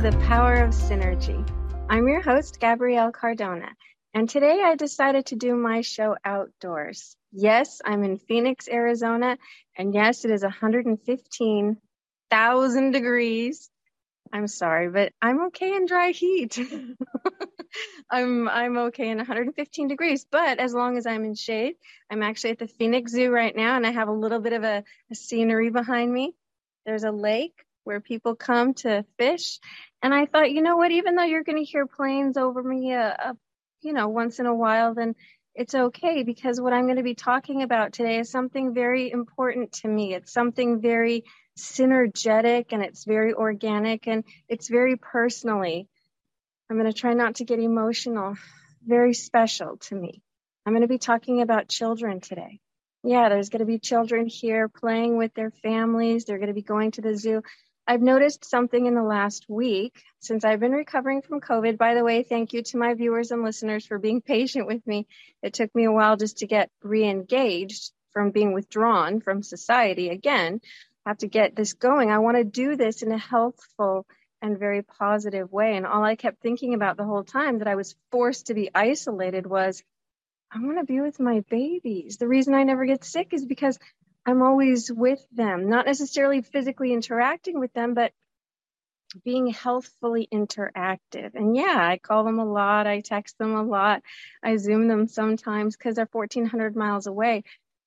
the Power of Synergy. I'm your host, Gabrielle Cardona, and today I decided to do my show outdoors. Yes, I'm in Phoenix, Arizona, and yes, it is 115,000 degrees. I'm sorry, but I'm okay in dry heat. I'm I'm okay in 115 degrees, but as long as I'm in shade, I'm actually at the Phoenix Zoo right now, and I have a little bit of a, a scenery behind me. There's a lake where people come to fish. And I thought, you know what, even though you're going to hear planes over me, uh, uh, you know, once in a while, then it's okay because what I'm going to be talking about today is something very important to me. It's something very synergetic and it's very organic and it's very personally. I'm going to try not to get emotional, very special to me. I'm going to be talking about children today. Yeah, there's going to be children here playing with their families. They're going to be going to the zoo. I've noticed something in the last week since I've been recovering from COVID. By the way, thank you to my viewers and listeners for being patient with me. It took me a while just to get re engaged from being withdrawn from society again. I have to get this going. I want to do this in a healthful and very positive way. And all I kept thinking about the whole time that I was forced to be isolated was I want to be with my babies. The reason I never get sick is because I'm always with them, not necessarily physically interacting with them, but being healthfully interactive. And yeah, I call them a lot. I text them a lot. I Zoom them sometimes because they're 1,400 miles away.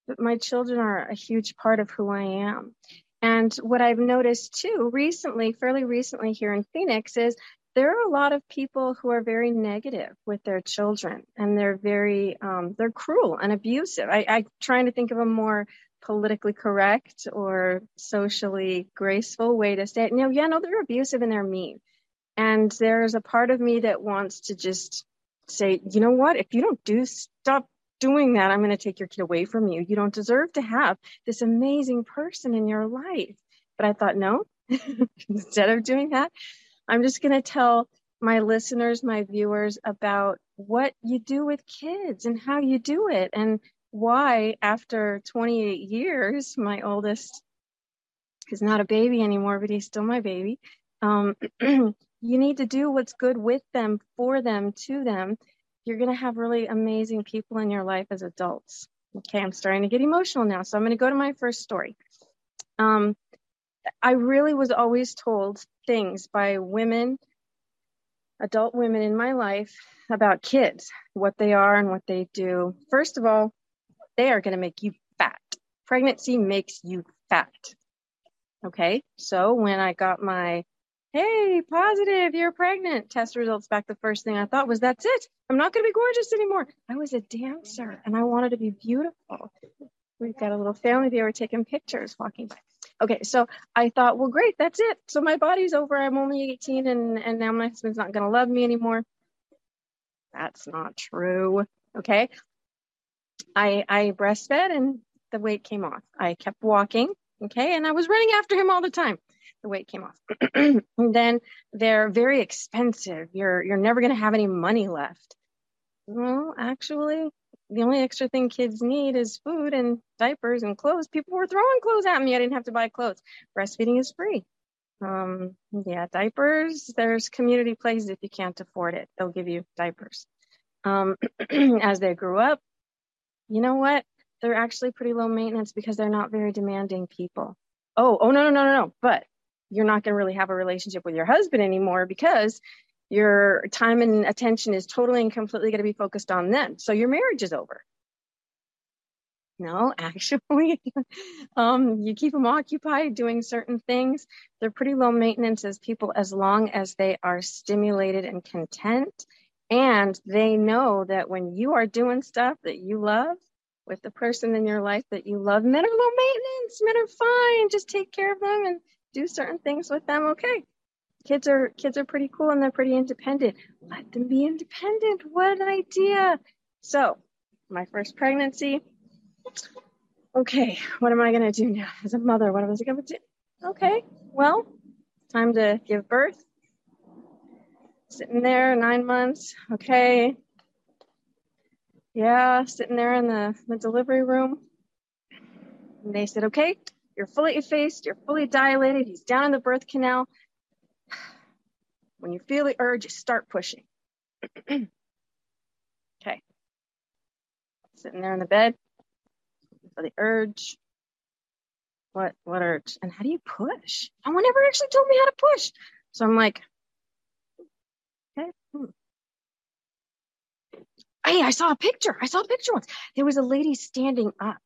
But my children are a huge part of who I am. And what I've noticed too recently, fairly recently here in Phoenix, is there are a lot of people who are very negative with their children and they're very um, they're cruel and abusive I, i'm trying to think of a more politically correct or socially graceful way to say it. No, yeah, no, they're abusive and they're mean. And there's a part of me that wants to just say, you know what? If you don't do stop doing that, I'm going to take your kid away from you. You don't deserve to have this amazing person in your life. But I thought, no, instead of doing that, I'm just going to tell my listeners, my viewers about what you do with kids and how you do it and why, after 28 years, my oldest is not a baby anymore, but he's still my baby. Um, you need to do what's good with them, for them, to them. You're going to have really amazing people in your life as adults. Okay, I'm starting to get emotional now, so I'm going to go to my first story. Um, I really was always told things by women, adult women in my life about kids, what they are and what they do. First of all, they are going to make you fat. Pregnancy makes you fat. Okay. So when I got my, hey, positive, you're pregnant test results back, the first thing I thought was, that's it. I'm not going to be gorgeous anymore. I was a dancer and I wanted to be beautiful. We've got a little family there. We're taking pictures walking by. Okay, so I thought, well, great, that's it. So my body's over. I'm only 18, and and now my husband's not going to love me anymore. That's not true. Okay, I, I breastfed and the weight came off. I kept walking, okay, and I was running after him all the time. The weight came off. and then they're very expensive. You're you're never going to have any money left. Well, actually, the only extra thing kids need is food and diapers and clothes. People were throwing clothes at me. I didn't have to buy clothes. Breastfeeding is free. Um, yeah, diapers. There's community places if you can't afford it, they'll give you diapers. Um, as they grew up, you know what? They're actually pretty low maintenance because they're not very demanding people. Oh, oh, no, no, no, no, no. But you're not going to really have a relationship with your husband anymore because your time and attention is totally and completely going to be focused on them. So your marriage is over. No, actually, um, you keep them occupied doing certain things. They're pretty low maintenance as people as long as they are stimulated and content and they know that when you are doing stuff that you love with the person in your life that you love, men are low maintenance, men are fine. Just take care of them and do certain things with them. Okay. Kids are kids are pretty cool and they're pretty independent. Let them be independent. What an idea. So my first pregnancy. Okay, what am I gonna do now as a mother? What was I gonna do? Okay, well, time to give birth sitting there nine months okay yeah sitting there in the, the delivery room and they said okay you're fully effaced you're fully dilated he's down in the birth canal When you feel the urge, start pushing. okay. Sitting there in the bed for the urge. What what urge? And how do you push? No one ever actually told me how to push. So I'm like. Hmm. Hey, I saw a picture. I saw a picture once. There was a lady standing up.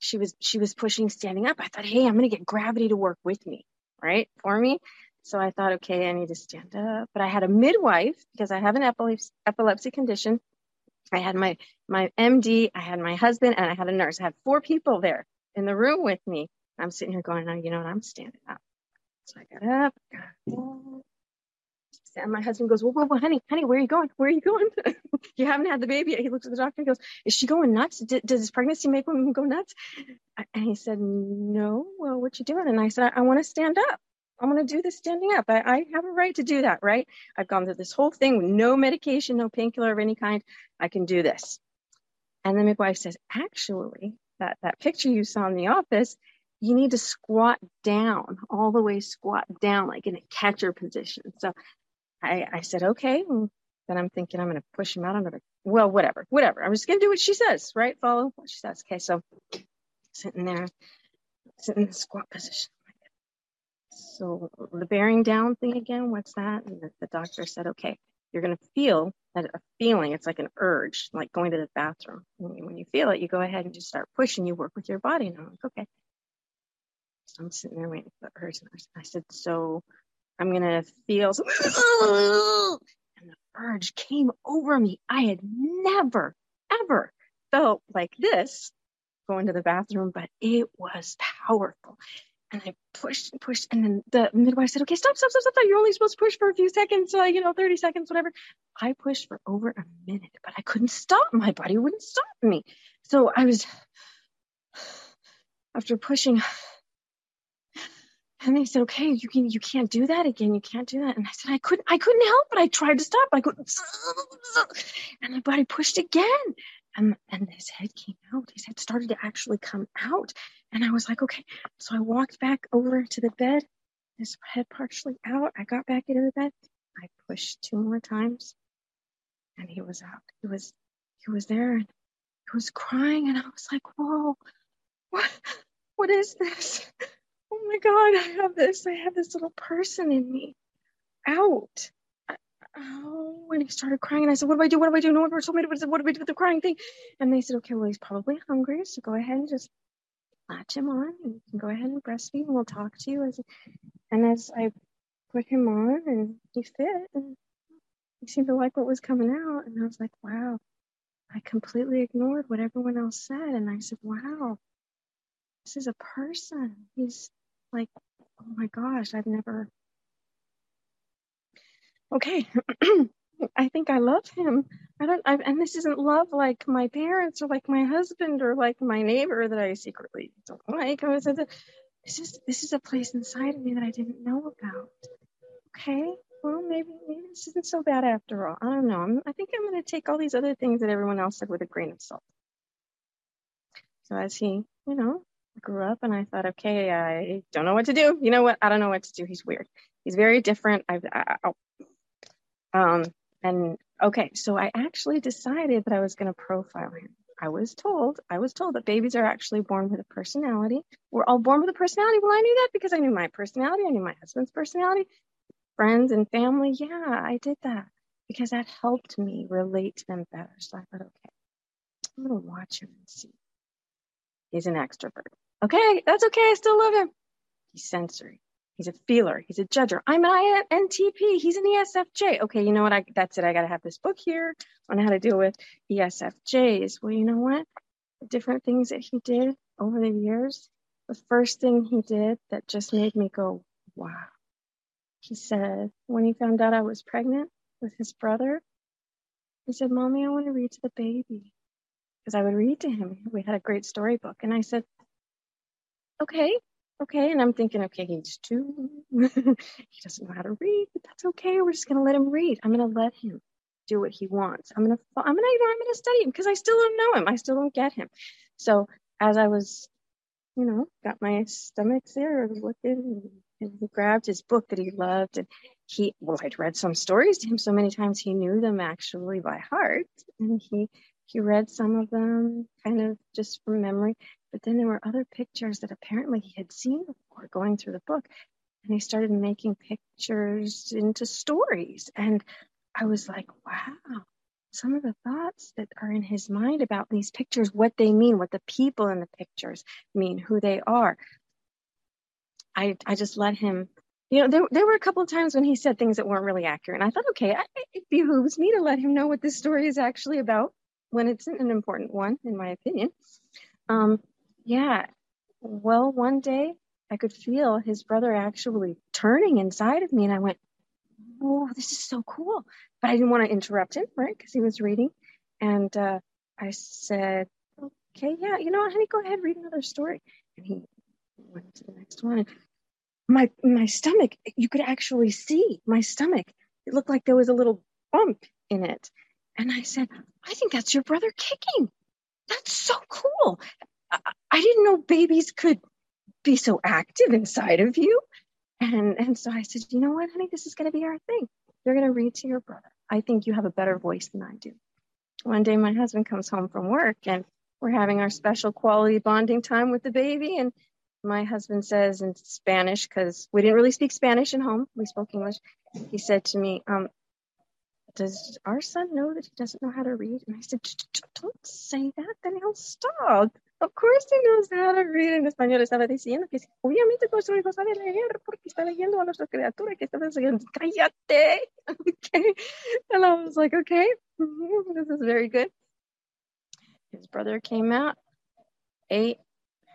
She was she was pushing standing up. I thought, hey, I'm gonna get gravity to work with me, right? For me. So I thought, okay, I need to stand up. But I had a midwife because I have an epilepsy, epilepsy condition. I had my my MD, I had my husband, and I had a nurse. I had four people there in the room with me. I'm sitting here going, oh, you know what? I'm standing up. So I got up, got up, and my husband goes, well, well, well, honey, honey, where are you going? Where are you going? you haven't had the baby yet. He looks at the doctor and goes, is she going nuts? D- does pregnancy make women go nuts? And he said, no. Well, what you doing? And I said, I, I want to stand up. I want to do this standing up. I, I have a right to do that, right? I've gone through this whole thing with no medication, no painkiller of any kind. I can do this. And the midwife says, actually, that, that picture you saw in the office, you need to squat down, all the way squat down, like in a catcher position. So I, I said, okay. And then I'm thinking I'm going to push him out. I'm going to, well, whatever, whatever. I'm just going to do what she says, right? Follow what she says. Okay. So sitting there, sitting in the squat position. So the bearing down thing again, what's that? And the, the doctor said, okay, you're going to feel that a feeling. It's like an urge, like going to the bathroom. And when you feel it, you go ahead and just start pushing. You work with your body. And I'm like, okay. So I'm sitting there waiting for the urge. I said, so I'm going to feel, and the urge came over me. I had never, ever felt like this going to the bathroom, but it was powerful. And I pushed and pushed, and then the midwife said, "Okay, stop, stop, stop, stop! You're only supposed to push for a few seconds, uh, you know, 30 seconds, whatever." I pushed for over a minute, but I couldn't stop. My body wouldn't stop me. So I was, after pushing, and they said, "Okay, you can, you can't do that again. You can't do that." And I said, "I couldn't, I couldn't help it. I tried to stop. I couldn't." And my body pushed again, and and his head came out. His head started to actually come out, and I was like, "Okay." So I walked back over to the bed. His head partially out. I got back into the bed. I pushed two more times, and he was out. He was, he was there, and he was crying, and I was like, "Whoa, what, what is this?" oh my God, I have this, I have this little person in me out. Oh, and he started crying, and I said, What do I do? What do I do? No one ever told me to, what do I do with the crying thing? And they said, Okay, well, he's probably hungry, so go ahead and just latch him on, and go ahead and breastfeed, and we'll talk to you. As, and as I put him on, and he fit, and he seemed to like what was coming out, and I was like, Wow, I completely ignored what everyone else said, and I said, Wow, this is a person. He's like, oh my gosh, I've never. Okay, I think I love him. I don't, I, and this isn't love like my parents or like my husband or like my neighbor that I secretly don't like. I was, this is this is a place inside of me that I didn't know about. Okay, well maybe maybe this isn't so bad after all. I don't know. I'm, I think I'm going to take all these other things that everyone else said with a grain of salt. So as he, you know, grew up and I thought, okay, I don't know what to do. You know what? I don't know what to do. He's weird. He's very different. I've, I, um, and okay, so I actually decided that I was going to profile him. I was told, I was told that babies are actually born with a personality. We're all born with a personality. Well, I knew that because I knew my personality. I knew my husband's personality, friends and family. Yeah, I did that because that helped me relate to them better. So I thought, okay, I'm going to watch him and see. He's an extrovert. Okay, that's okay. I still love him. He's sensory. He's a feeler. He's a judger. I'm an INTP. He's an ESFJ. Okay, you know what? I that's it. I got to have this book here on how to deal with ESFJs. Well, you know what? The different things that he did over the years. The first thing he did that just made me go, wow. He said when he found out I was pregnant with his brother, he said, "Mommy, I want to read to the baby." Because I would read to him. We had a great storybook, and I said, okay, okay. And I'm thinking, okay, he's two. he doesn't know how to read, but that's okay. We're just gonna let him read. I'm gonna let him do what he wants. I'm gonna, I'm gonna, you know, I'm gonna study him because I still don't know him. I still don't get him. So as I was, you know, got my stomach there, I was looking, and he grabbed his book that he loved, and he, well, I'd read some stories to him so many times he knew them actually by heart. And he, he read some of them kind of just from memory. But then there were other pictures that apparently he had seen before going through the book. And he started making pictures into stories. And I was like, wow, some of the thoughts that are in his mind about these pictures, what they mean, what the people in the pictures mean, who they are. I, I just let him, you know, there, there were a couple of times when he said things that weren't really accurate. And I thought, okay, I, it behooves me to let him know what this story is actually about when it's an important one, in my opinion. Um, yeah. Well, one day I could feel his brother actually turning inside of me, and I went, "Oh, this is so cool!" But I didn't want to interrupt him, right? Because he was reading, and uh, I said, "Okay, yeah, you know what, honey, go ahead, read another story." And he went to the next one. My my stomach, you could actually see my stomach. It looked like there was a little bump in it, and I said, "I think that's your brother kicking." That's so cool. I didn't know babies could be so active inside of you. And, and so I said, you know what, honey, this is going to be our thing. You're going to read to your brother. I think you have a better voice than I do. One day my husband comes home from work and we're having our special quality bonding time with the baby. And my husband says in Spanish, because we didn't really speak Spanish at home, we spoke English. He said to me, um, does our son know that he doesn't know how to read? And I said, don't say that, then he'll stop. Of course he knows how to read en español. Estaba diciendo que obviamente nuestro hijo sabe leer porque está leyendo a nuestra criatura que está diciendo, cállate. Okay. And I was like, okay, mm, this is very good. His brother came out, eight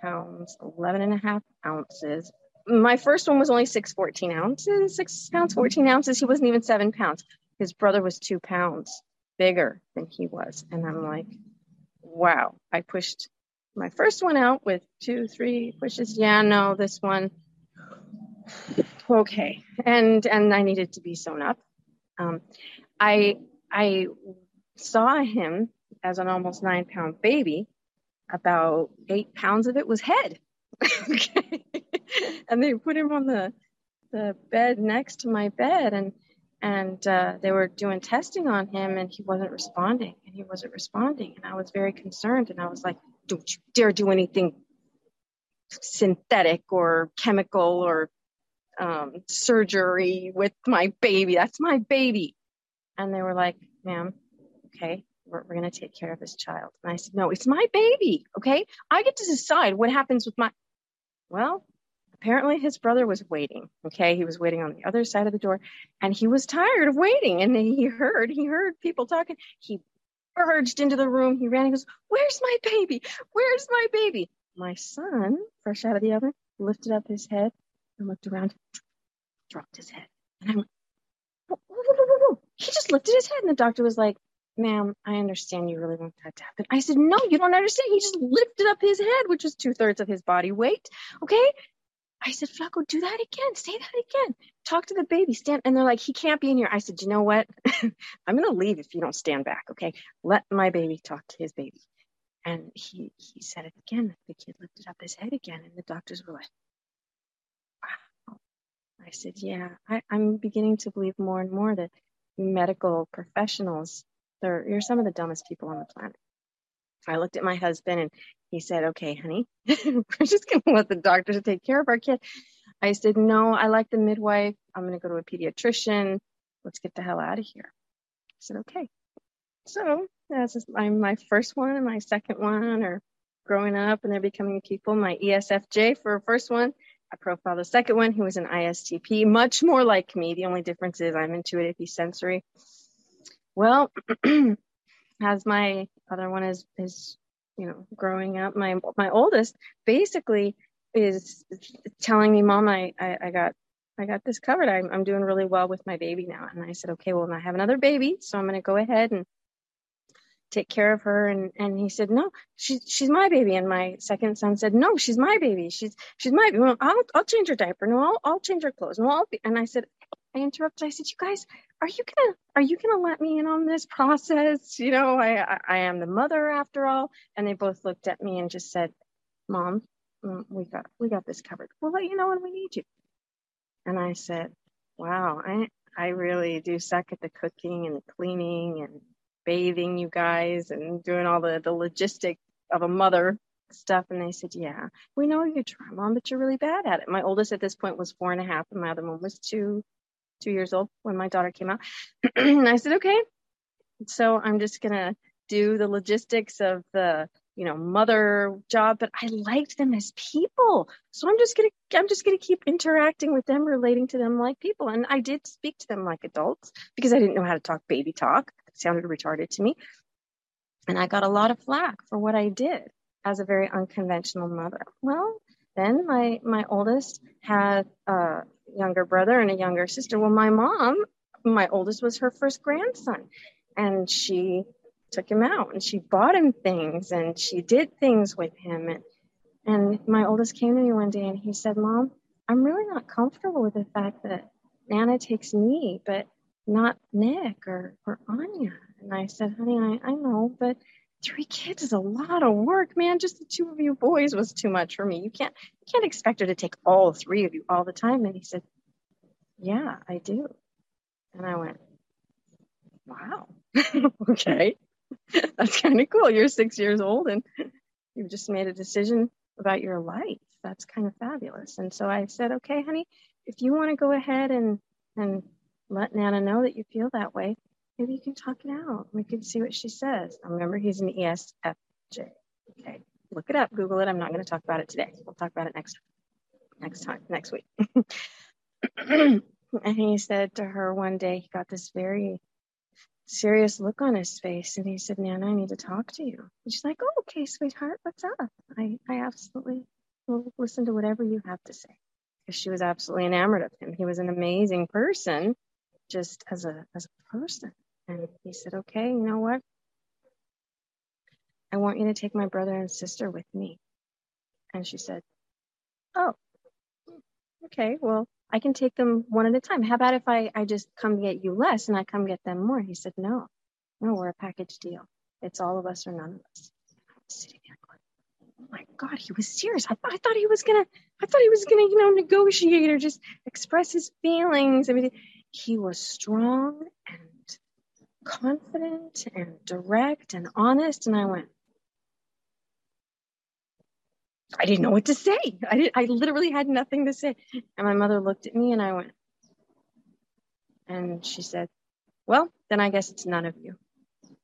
pounds, 11 and a half ounces. My first one was only six, 14 ounces, six pounds, 14 ounces. He wasn't even seven pounds. His brother was two pounds bigger than he was. And I'm like, wow, I pushed my first one out with two, three pushes. Yeah, no, this one. Okay. And, and I needed to be sewn up. Um, I, I saw him as an almost nine pound baby. About eight pounds of it was head. okay. and they put him on the, the bed next to my bed and, and uh, they were doing testing on him and he wasn't responding and he wasn't responding and i was very concerned and i was like don't you dare do anything synthetic or chemical or um, surgery with my baby. That's my baby. And they were like, ma'am, okay, we're, we're going to take care of this child. And I said, no, it's my baby. Okay. I get to decide what happens with my, well, apparently his brother was waiting. Okay. He was waiting on the other side of the door and he was tired of waiting. And he heard, he heard people talking. He urged into the room. He ran. He goes, Where's my baby? Where's my baby? My son, fresh out of the oven, lifted up his head and looked around, dropped his head. And I went, whoa, whoa, whoa, He just lifted his head. And the doctor was like, Ma'am, I understand you really want that to happen. I said, No, you don't understand. He just lifted up his head, which was two thirds of his body weight. Okay. I said, Flaco, do that again. Say that again. Talk to the baby. Stand. And they're like, he can't be in here. I said, you know what? I'm going to leave if you don't stand back. Okay. Let my baby talk to his baby. And he, he said it again. The kid lifted up his head again. And the doctors were like, wow. I said, yeah, I, I'm beginning to believe more and more that medical professionals, they're, you're some of the dumbest people on the planet. I looked at my husband and he said, okay, honey, we're just going to let the doctors take care of our kid. I said, no, I like the midwife. I'm going to go to a pediatrician. Let's get the hell out of here. I said, okay. So that's my, my first one and my second one are growing up and they're becoming people. My ESFJ for a first one. I profiled the second one. He was an ISTP, much more like me. The only difference is I'm intuitive, he's sensory. Well, as my other one is is you know growing up my my oldest basically is telling me mom I, I i, got i got this covered. I'm, I'm doing really well with my baby now. And i said okay well i have another baby so i'm going to go ahead and take care of her. And and he said no she's she's my baby. And my second son said no she's my baby. She's she's my baby. Well, I'll, I'll change her diaper. No I'll, I'll change her clothes. No I'll be, and I said I interrupted. I said you guys are you gonna are you gonna let me in on this process? You know I, I i am the mother after all. And they both looked at me and just said mom mm, we got we got this covered. We'll let you know when we need you. And i said wow i I really do suck at the cooking and the cleaning and bathing you guys and doing all the, the logistic of a mother stuff. And they said, Yeah, we know you're try, mom, but you're really bad at it. My oldest at this point was four and a half, and my other one was two, two years old when my daughter came out. and I said, Okay. So I'm just gonna do the logistics of the you know mother job but i liked them as people. So i'm just gonna i'm just gonna keep interacting with them relating to them like people. And i did speak to them like adults because i didn't know how to talk baby talk. It sounded retarded to me. And i got a lot of flack for what i did as a very unconventional mother. Well then my my oldest had a younger brother and a younger sister. Well my mom my oldest was her first grandson. And she took him out and she bought him things and she did things with him. And, and my oldest came to me one day and he said, Mom, I'm really not comfortable with the fact that Nana takes me, but not Nick or, or Anya. And I said, honey, I, I know, but three kids is a lot of work, man. Just the two of you boys was too much for me. You can't you can't expect her to take all three of you all the time. And he said, Yeah, I do. And I went, Wow. okay. That's kind of cool. You're six years old and you've just made a decision about your life. That's kind of fabulous. And so I said, okay, honey, if you want to go ahead and, and let Nana know that you feel that way, maybe you can talk it out. We can see what she says. Now remember, he's an ESFJ. Okay. Look it up, Google it. I'm not going to talk about it today. We'll talk about it next next time, next week. and he said to her one day, he got this very serious look on his face and he said, Nana, I need to talk to you. And she's like, Oh, okay, sweetheart, what's up? I, I absolutely will listen to whatever you have to say. Because she was absolutely enamored of him. He was an amazing person just as a as a person. And he said, Okay, you know what? I want you to take my brother and sister with me. And she said, Oh, okay, well, I can take them one at a time. How about if I, I just come get you less and I come get them more? He said, No, no, we're a package deal. It's all of us or none of us. Sitting there going, Oh my God, he was serious. I, I thought he was gonna, I thought he was gonna, you know, negotiate or just express his feelings. I mean, he was strong and confident and direct and honest. And I went, I didn't know what to say. I did, I literally had nothing to say. And my mother looked at me and I went, and she said, Well, then I guess it's none of you.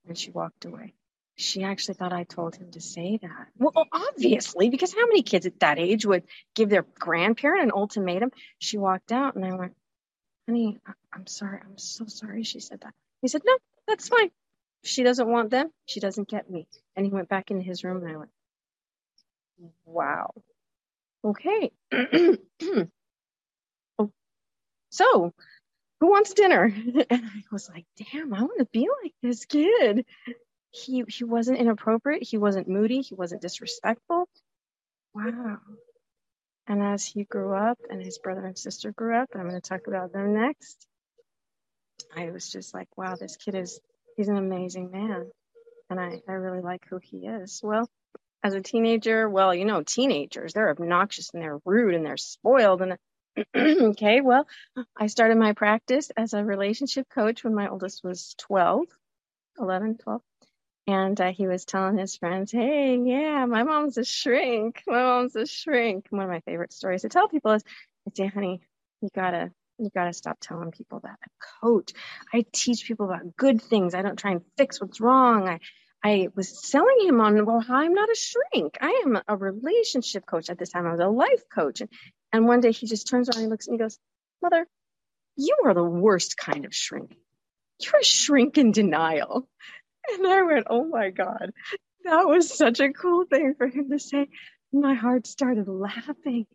And she walked away. She actually thought I told him to say that. Well, obviously, because how many kids at that age would give their grandparent an ultimatum? She walked out and I went, Honey, I'm sorry. I'm so sorry she said that. He said, No, that's fine. She doesn't want them, she doesn't get me. And he went back into his room and I went, Wow. Okay. so, who wants dinner? And I was like, damn, I want to be like this kid. He he wasn't inappropriate. He wasn't moody. He wasn't disrespectful. Wow. And as he grew up and his brother and sister grew up, and I'm going to talk about them next, I was just like, wow, this kid is, he's an amazing man. And I, I really like who he is. Well, as a teenager, well, you know, teenagers, they're obnoxious and they're rude and they're spoiled. And okay, well, I started my practice as a relationship coach when my oldest was 12, 11, 12. And uh, he was telling his friends, hey, yeah, my mom's a shrink. My mom's a shrink. One of my favorite stories to tell people is, I say, honey, you gotta, you gotta stop telling people that. A coach, I teach people about good things. I don't try and fix what's wrong. I, I was selling him on, well, I'm not a shrink. I am a relationship coach. At this time, I was a life coach. And, and one day he just turns around and looks at me and goes, Mother, you are the worst kind of shrink. You're a shrink in denial. And I went, Oh my God, that was such a cool thing for him to say. My heart started laughing.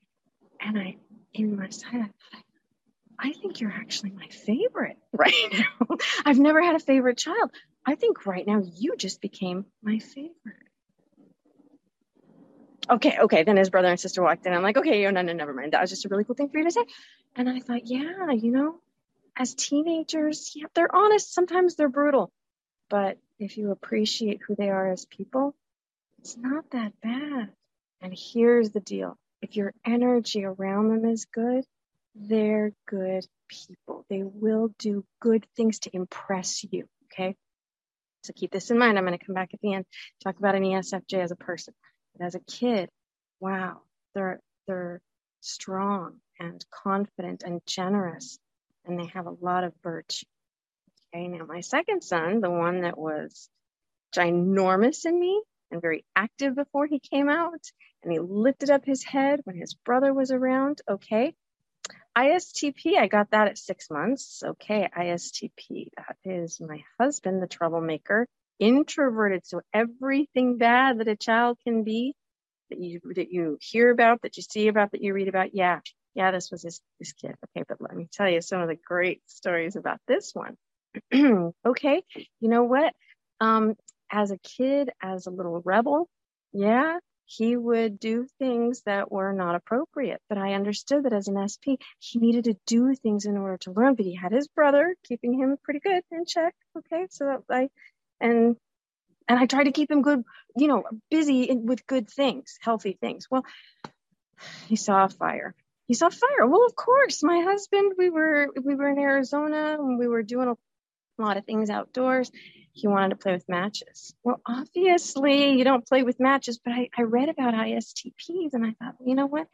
And I, in my side, I thought, I think you're actually my favorite right now. I've never had a favorite child. I think right now you just became my favorite. Okay, okay. Then his brother and sister walked in. I'm like, okay, no, no, never mind. That was just a really cool thing for you to say. And I thought, yeah, you know, as teenagers, yeah, they're honest. Sometimes they're brutal. But if you appreciate who they are as people, it's not that bad. And here's the deal if your energy around them is good, they're good people. They will do good things to impress you. Okay. So keep this in mind. I'm going to come back at the end, talk about an ESFJ as a person. But as a kid, wow, they're, they're strong and confident and generous and they have a lot of virtue. Okay. Now my second son, the one that was ginormous in me and very active before he came out and he lifted up his head when his brother was around. Okay. ISTP, I got that at six months. Okay, ISTP, that is my husband, the troublemaker, introverted. So everything bad that a child can be, that you that you hear about, that you see about, that you read about, yeah, yeah, this was this kid. Okay, but let me tell you some of the great stories about this one. okay, you know what? Um, as a kid, as a little rebel, yeah, he would do things that were not appropriate. But I understood that as an SP, he needed to do things in order to learn. But he had his brother keeping him pretty good in check. Okay, so I and and I tried to keep him good, you know, busy with good things, healthy things. Well, he saw a fire. He saw fire. Well, of course, my husband. We were we were in Arizona and we were doing a lot of things outdoors, he wanted to play with matches. Well, obviously you don't play with matches, but I, I read about ISTPs and I thought, you know what?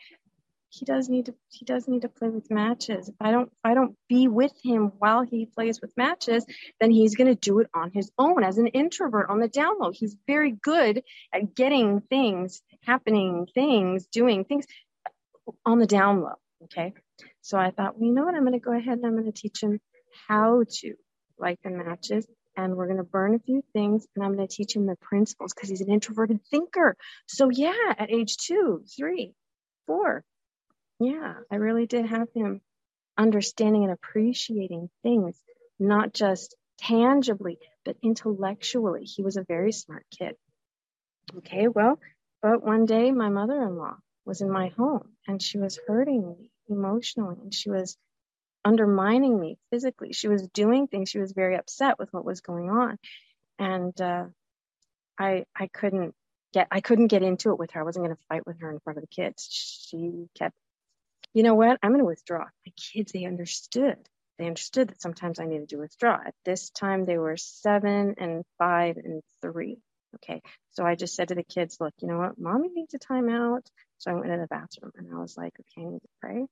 He does need to he does need to play with matches. If I don't if I don't be with him while he plays with matches, then he's gonna do it on his own as an introvert on the down low. He's very good at getting things, happening things, doing things on the down low. Okay. So I thought, well, you know what? I'm gonna go ahead and I'm gonna teach him how to light the matches and we're going to burn a few things and I'm going to teach him the principles because he's an introverted thinker. So, yeah, at age two, three, four, yeah, I really did have him understanding and appreciating things, not just tangibly, but intellectually. He was a very smart kid. Okay, well, but one day my mother in law was in my home and she was hurting me emotionally and she was undermining me physically. She was doing things. She was very upset with what was going on, and uh, I I couldn't get I couldn't get into it with her. I wasn't going to fight with her in front of the kids. She kept, you know what? I'm going to withdraw. My kids, they understood. They understood that sometimes I needed to withdraw. At this time, they were seven and five and three. Okay. So I just said to the kids, look, you know what? Mommy needs a timeout. So I went into the bathroom and I was like, okay, I need to pray.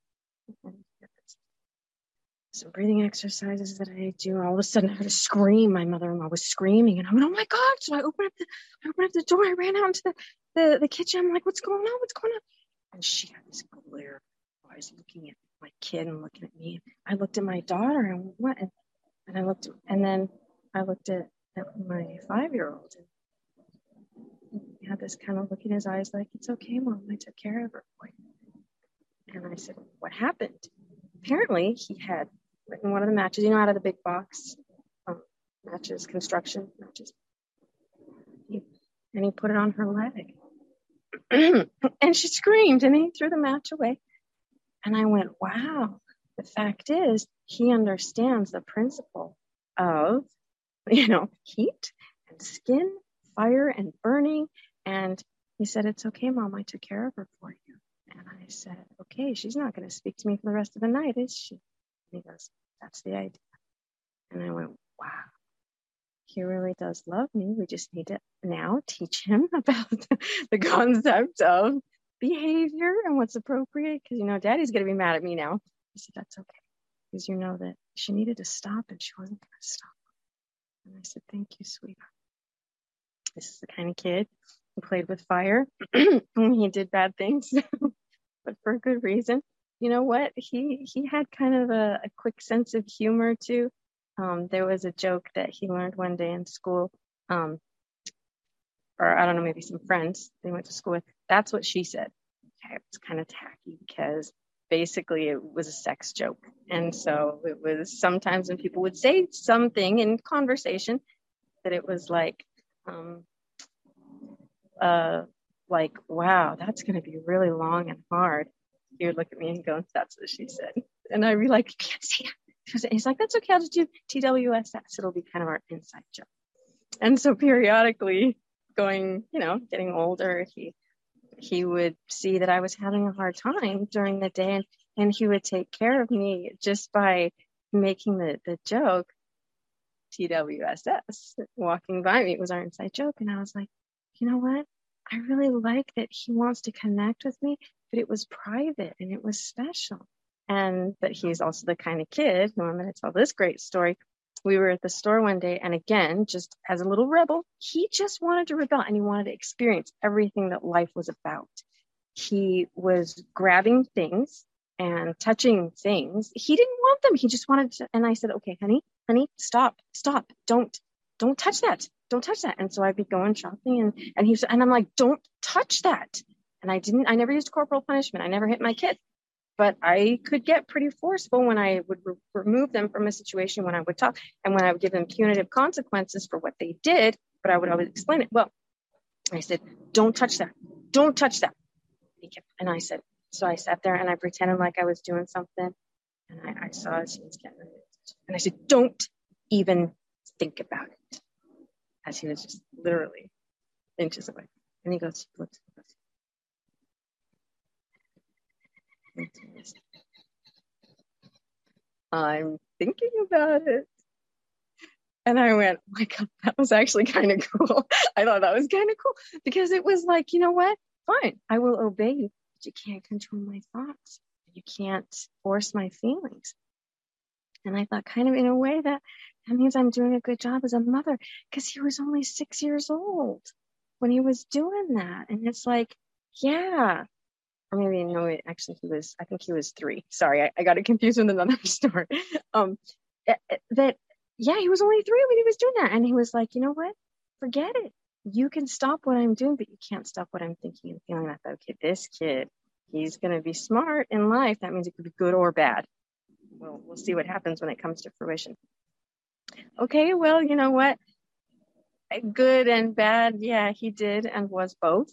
Some breathing exercises that I do. All of a sudden, I heard a scream. My mother-in-law was screaming, and I went, "Oh my god!" So I opened up the, I opened up the door. I ran out into the, the, the kitchen. I'm like, "What's going on? What's going on?" And she had this glare eyes looking at my kid and looking at me. I looked at my daughter and what? And, and I looked, and then I looked at, at my five-year-old. And he had this kind of look in his eyes, like, "It's okay, mom. I took care of her. And I said, "What happened?" Apparently, he had in one of the matches, you know, out of the big box um, matches, construction matches. And he put it on her leg. and she screamed and he threw the match away. And I went, wow, the fact is, he understands the principle of, you know, heat and skin, fire and burning. And he said, it's okay, mom, I took care of her for you. And I said, okay, she's not going to speak to me for the rest of the night, is she? And he goes, that's the idea. And I went, wow, he really does love me. We just need to now teach him about the concept of behavior and what's appropriate. Because, you know, daddy's going to be mad at me now. I said, that's okay. Because you know that she needed to stop and she wasn't going to stop. And I said, thank you, sweetheart. This is the kind of kid who played with fire. he did bad things, but for a good reason you know what? He he had kind of a, a quick sense of humor too. Um, there was a joke that he learned one day in school, um, or I don't know, maybe some friends they went to school with. That's what she said. Okay, it was kind of tacky because basically it was a sex joke, and so it was sometimes when people would say something in conversation that it was like, um, uh, like, wow, that's going to be really long and hard he would look at me and go, that's what she said. And I'd be like, can't see. He's like, that's okay. I'll just do TWSS. It'll be kind of our inside joke. And so periodically going, you know, getting older, he, he would see that I was having a hard time during the day and and he would take care of me just by making the, the joke TWSS walking by me. Was our inside joke. And I was like, you know what? I really like that he wants to connect with me, but it was private and it was special. And that he's also the kind of kid who I'm going to tell this great story. We were at the store one day, and again, just as a little rebel, he just wanted to rebel and he wanted to experience everything that life was about. He was grabbing things and touching things. He didn't want them. He just wanted to. And I said, okay, honey, honey, stop, stop. Don't, don't touch that. Don't touch that. And so I'd be going shopping and, and he's, and I'm like, don't touch that. And I didn't, I never used corporal punishment. I never hit my kid, but I could get pretty forceful when I would re- remove them from a situation when I would talk and when I would give them punitive consequences for what they did, but I would always explain it. Well, I said, don't touch that. Don't touch that. And I said, so I sat there and I pretended like I was doing something. And I, I saw as he was getting ready. And I said, don't even think about it. As he was just literally inches away. And he goes, he looks, he goes. I'm thinking about it. And I went, oh my God, that was actually kind of cool. I thought that was kind of cool because it was like, you know what? Fine, I will obey you but you can't control my thoughts. You can't force my feelings. And I thought, kind of in a way, that that means I'm doing a good job as a mother because he was only six years old when he was doing that. And it's like, yeah. Or maybe, no, it actually, he was, I think he was three. Sorry, I, I got it confused with another story. Um, eh, eh, that, yeah, he was only three when he was doing that. And he was like, you know what? Forget it you can stop what I'm doing, but you can't stop what I'm thinking and feeling. Like, okay, this kid, he's going to be smart in life. That means it could be good or bad. Well, we'll see what happens when it comes to fruition. Okay, well, you know what? Good and bad, yeah, he did and was both.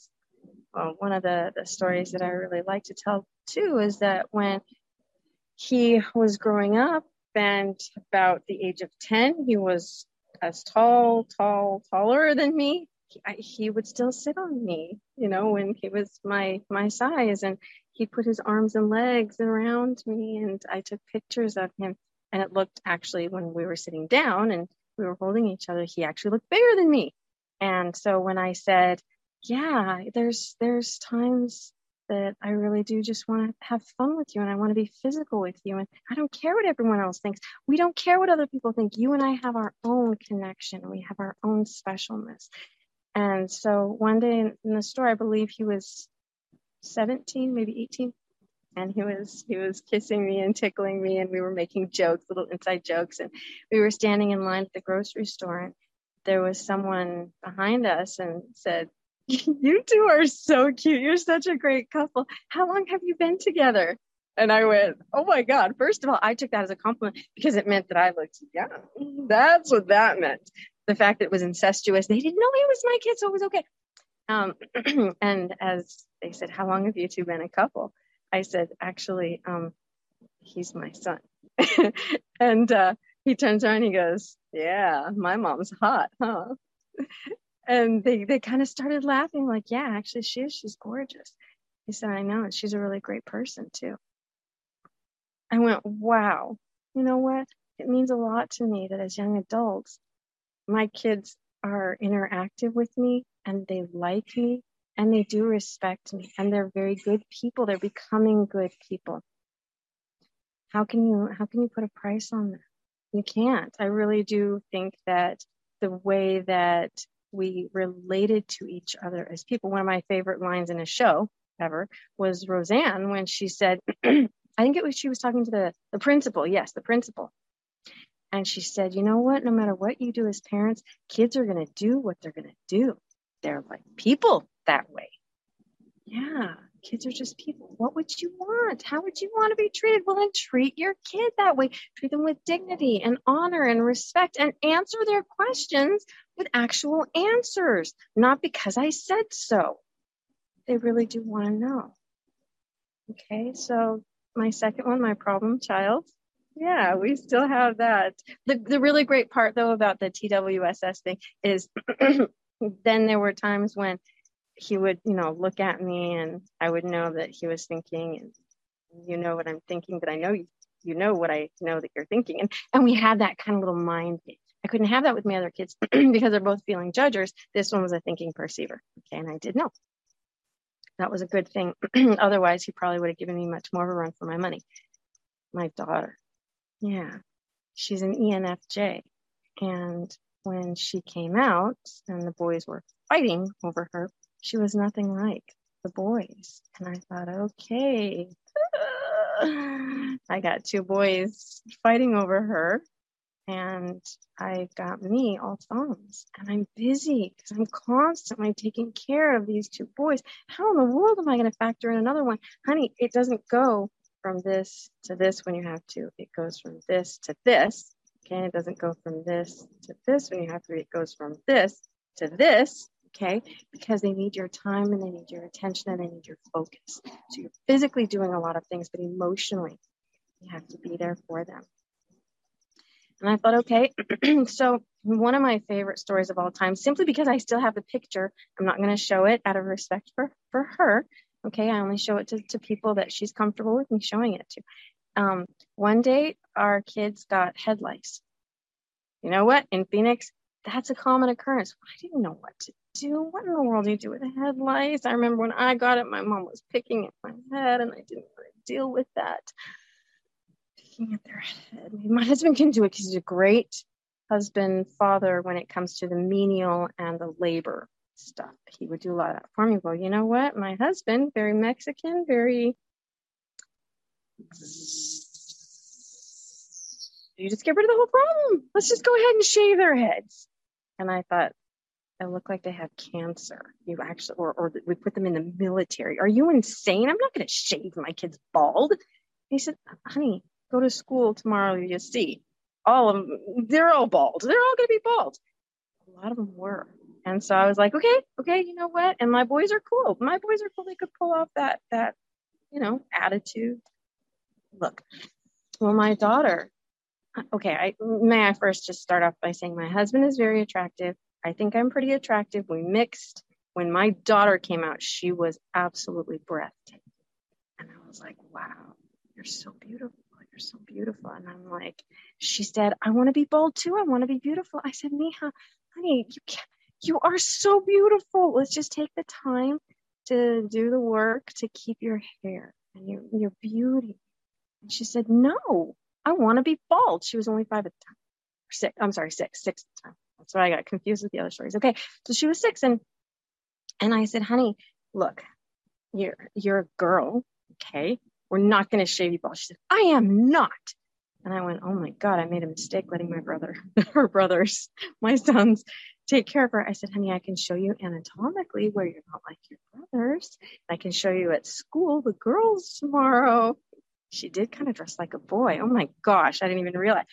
Well, one of the, the stories that I really like to tell too is that when he was growing up and about the age of 10, he was as tall, tall, taller than me he, I, he would still sit on me, you know, when he was my my size, and he'd put his arms and legs around me, and I took pictures of him, and it looked actually when we were sitting down and we were holding each other, he actually looked bigger than me, and so when I said, yeah, there's there's times that I really do just want to have fun with you and I want to be physical with you. And I don't care what everyone else thinks. We don't care what other people think. You and I have our own connection. We have our own specialness. And so one day in, in the store, I believe he was 17, maybe 18, and he was he was kissing me and tickling me, and we were making jokes, little inside jokes, and we were standing in line at the grocery store, and there was someone behind us and said, "You two are so cute. You're such a great couple. How long have you been together?" And I went, "Oh my God!" First of all, I took that as a compliment because it meant that I looked young. That's what that meant the fact that it was incestuous. They didn't know he was my kid, so it was okay. Um, and as they said, how long have you two been a couple? I said, actually, um, he's my son. and uh, he turns around and he goes, yeah, my mom's hot, huh? and they, they kind of started laughing like, yeah, actually she is. She's gorgeous. He said, I know. And she's a really great person too. I went, wow, you know what? It means a lot to me that as young adults, my kids are interactive with me and they like me and they do respect me and they're very good people they're becoming good people how can you how can you put a price on that you can't i really do think that the way that we related to each other as people one of my favorite lines in a show ever was roseanne when she said i think it was she was talking to the the principal yes the principal and she said, You know what? No matter what you do as parents, kids are going to do what they're going to do. They're like people that way. Yeah, kids are just people. What would you want? How would you want to be treated? Well, then treat your kid that way. Treat them with dignity and honor and respect and answer their questions with actual answers, not because I said so. They really do want to know. Okay, so my second one, my problem child yeah, we still have that. The the really great part though about the TWSS thing is then there were times when he would, you know, look at me and I would know that he was thinking you know what I'm thinking, but I know you, you know what I know that you're thinking. And, and we had that kind of little mind game. I couldn't have that with my other kids because they're both feeling judgers. This one was a thinking perceiver. Okay. And I did know. That was a good thing. Otherwise, he probably would have given me much more of a run for my money. My daughter. Yeah. She's an ENFJ. And when she came out and the boys were fighting over her, she was nothing like the boys. And I thought, okay, I got two boys fighting over her and I got me all thumbs and I'm busy because I'm constantly taking care of these two boys. How in the world am I going to factor in another one? Honey, it doesn't go from this to this when you have to. It goes from this to this. Okay. It doesn't go from this to this when you have to. It goes from this to this. Okay. Because they need your time and they need your attention and they need your focus. So you're physically doing a lot of things, but emotionally, you have to be there for them. And I thought, okay, so one of my favorite stories of all time, simply because I still have the picture, I'm not going to show it out of respect for, for her. Okay, I only show it to, to people that she's comfortable with me showing it to. Um, one day, our kids got head lice. You know what? In Phoenix, that's a common occurrence. I didn't know what to do. What in the world do you do with head lice? I remember when I got it, my mom was picking at my head, and I didn't want to deal with that looking at their head. My husband can do it because he's a great husband, father when it comes to the menial and the labor stuff. He would do a lot of that for me. Well, you know what? My husband, very Mexican, very. You just get rid of the whole problem. Let's just go ahead and shave their heads. And I thought, they look like they have cancer. You actually, or, or we put them in the military. Are you insane? I'm not going to shave my kids bald. He said, honey, go to school tomorrow, you see. All of them, they're all bald. They're all going to be bald. A lot of them were. And so I was like, okay, okay, you know what? And my boys are cool. My boys are cool. They could pull off that, that, you know, attitude. Look, well, my daughter, uh, okay, I, may I first just start off by saying my husband is very attractive. I think I'm pretty attractive. We mixed. When my daughter came out, she was absolutely breathtaking. And I was like, wow, you're so beautiful you're so beautiful. And I'm like, she said, I want to be bold too. I want to be beautiful. I said, Neha, honey, you can't, you are so beautiful. Let's just take the time to do the work to keep your hair and your, your beauty. And she said, no, I want to be bald. She was only five at the time. Six. I'm sorry, six, six at the time. That's why I got confused with the other stories. Okay. So she was six and, and I said, honey, look, you're, you're a girl. Okay. We're not going to shave you bald. She said, I am not. And I went, Oh my God, I made a mistake letting my brother, her brothers, my sons take care of her. I said, honey, I can show you anatomically where you're not like your brothers. I can show you at school, the girls tomorrow. She did kind of dress like a boy. Oh my gosh, I didn't even realize.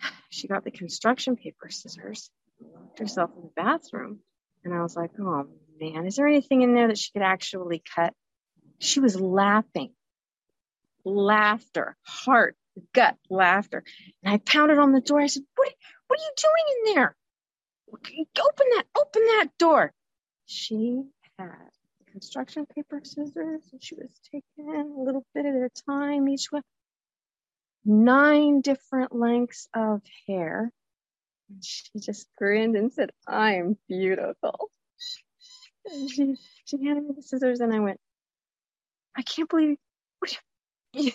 She got the construction paper scissors, locked herself in the bathroom. And I was like, oh man, is there anything in there that she could actually cut? She was laughing. Laughter, heart, gut laughter. And I pounded on the door. I said, What, what are you doing in there? Open that, open that door. She had construction paper scissors and she was taking a little bit at a time, each one. Nine different lengths of hair. And she just grinned and said, I'm beautiful. And she, she handed me the scissors and I went, I can't believe you,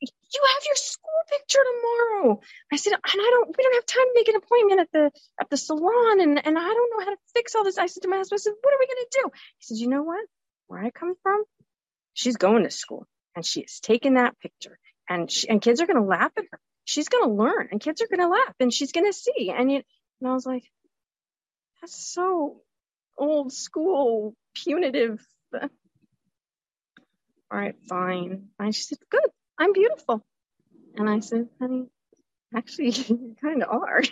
you have your school picture tomorrow. I said, and I don't, we don't have time to make an appointment at the, at the salon. And, and I don't know how to fix all this. I said to my husband, I said, what are we going to do? He said, you know what? Where I come from, she's going to school and she is taking that picture and she, and kids are going to laugh at her. She's going to learn and kids are going to laugh and she's going to see. And, you, and I was like, that's so old school punitive all right, fine. And she said, good, I'm beautiful. And I said, honey, actually, you kind of are,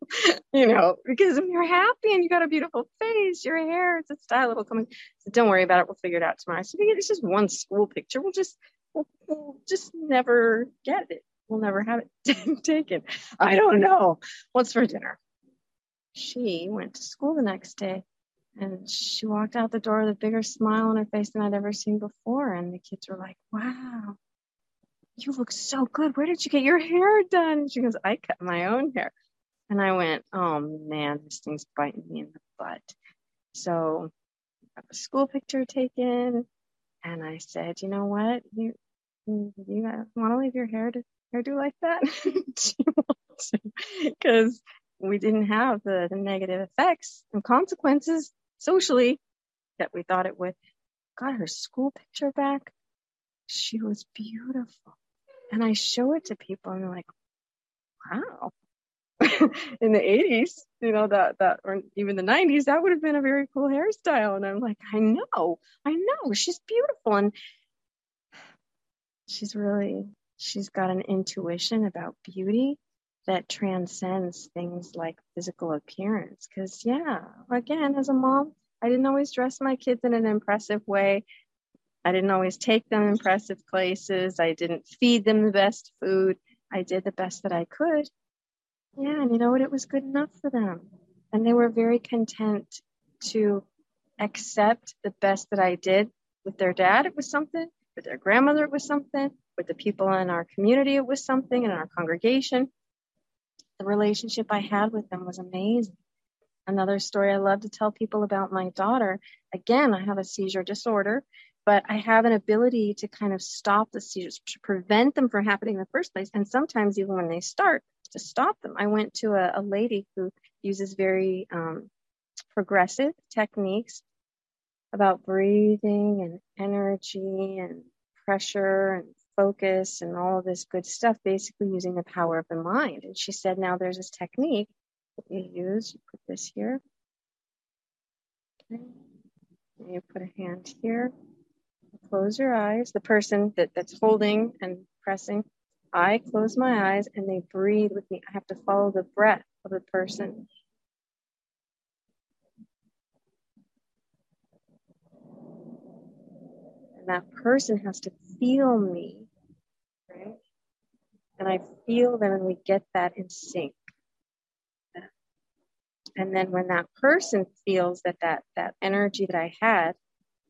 you know, because you're happy and you got a beautiful face, your hair, it's a style, it'll come in. So don't worry about it. We'll figure it out tomorrow. So it's just one school picture. We'll just, we'll, we'll just never get it. We'll never have it taken. I don't know. What's for dinner? She went to school the next day And she walked out the door with a bigger smile on her face than I'd ever seen before. And the kids were like, wow, you look so good. Where did you get your hair done? She goes, I cut my own hair. And I went, oh man, this thing's biting me in the butt. So I got a school picture taken. And I said, you know what? You, you want to leave your hair to hairdo like that? Because we didn't have the, the negative effects and consequences socially that we thought it would. Got her school picture back. She was beautiful. And I show it to people and they're like, wow. in the 80s, you know, that, that, or even the 90s, that would have been a very cool hairstyle. And I'm like, I know, I know, she's beautiful. And she's really, she's got an intuition about beauty that transcends things like physical appearance. Because, yeah, again, as a mom, I didn't always dress my kids in an impressive way. I didn't always take them impressive places. I didn't feed them the best food. I did the best that I could. Yeah, and you know what? It was good enough for them. And they were very content to accept the best that I did. With their dad, it was something. With their grandmother, it was something. With the people in our community, it was something. In our congregation, the relationship I had with them was amazing. Another story I love to tell people about my daughter. Again, I have a seizure disorder, but I have an ability to kind of stop the seizures, to prevent them from happening in the first place. And sometimes, even when they start, to stop them. I went to a, a lady who uses very um, progressive techniques about breathing and energy and pressure and focus and all of this good stuff, basically using the power of the mind. And she said, now there's this technique that you use. You put this here. Okay. You put a hand here. Close your eyes. The person that, that's holding and pressing, I close my eyes and they breathe with me. I have to follow the breath of the person. And that person has to feel me and I feel them and we get that in sync. And then when that person feels that that, that energy that I had